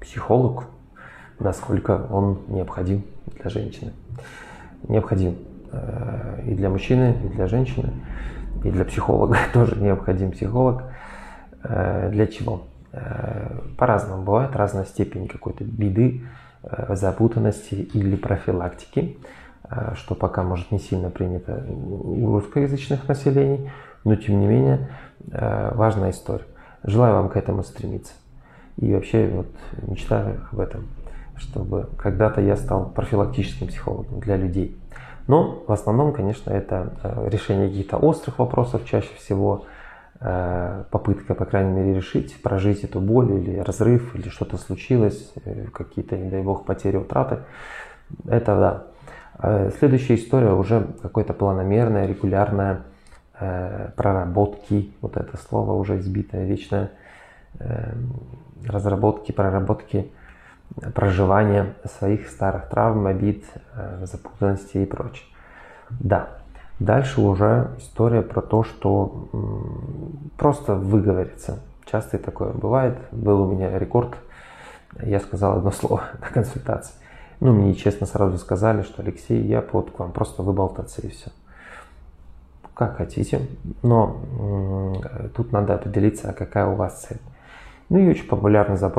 психолог, насколько он необходим для женщины. Необходим э, и для мужчины, и для женщины, и для психолога тоже необходим психолог. Э, для чего? Э, по-разному бывает, разная степень какой-то беды, запутанности или профилактики, что пока может не сильно принято у русскоязычных населений, но тем не менее важная история. Желаю вам к этому стремиться. И вообще вот мечтаю об этом, чтобы когда-то я стал профилактическим психологом для людей. Но в основном, конечно, это э, решение каких-то острых вопросов, чаще всего э, попытка, по крайней мере, решить, прожить эту боль или разрыв, или что-то случилось, э, какие-то, не дай бог, потери, утраты. Это да. Следующая история уже какое-то планомерное, регулярное проработки, вот это слово уже избитое, вечное, разработки, проработки проживания своих старых травм, обид, э, запутанности и прочее. Да, дальше уже история про то, что просто выговориться. Часто и такое бывает. Был у меня рекорд. Я сказал одно слово на консультации. Ну, мне честно сразу сказали, что Алексей, я под к вам просто выболтаться и все. Как хотите, но тут надо определиться, а какая у вас цель. Ну и очень популярный запрос.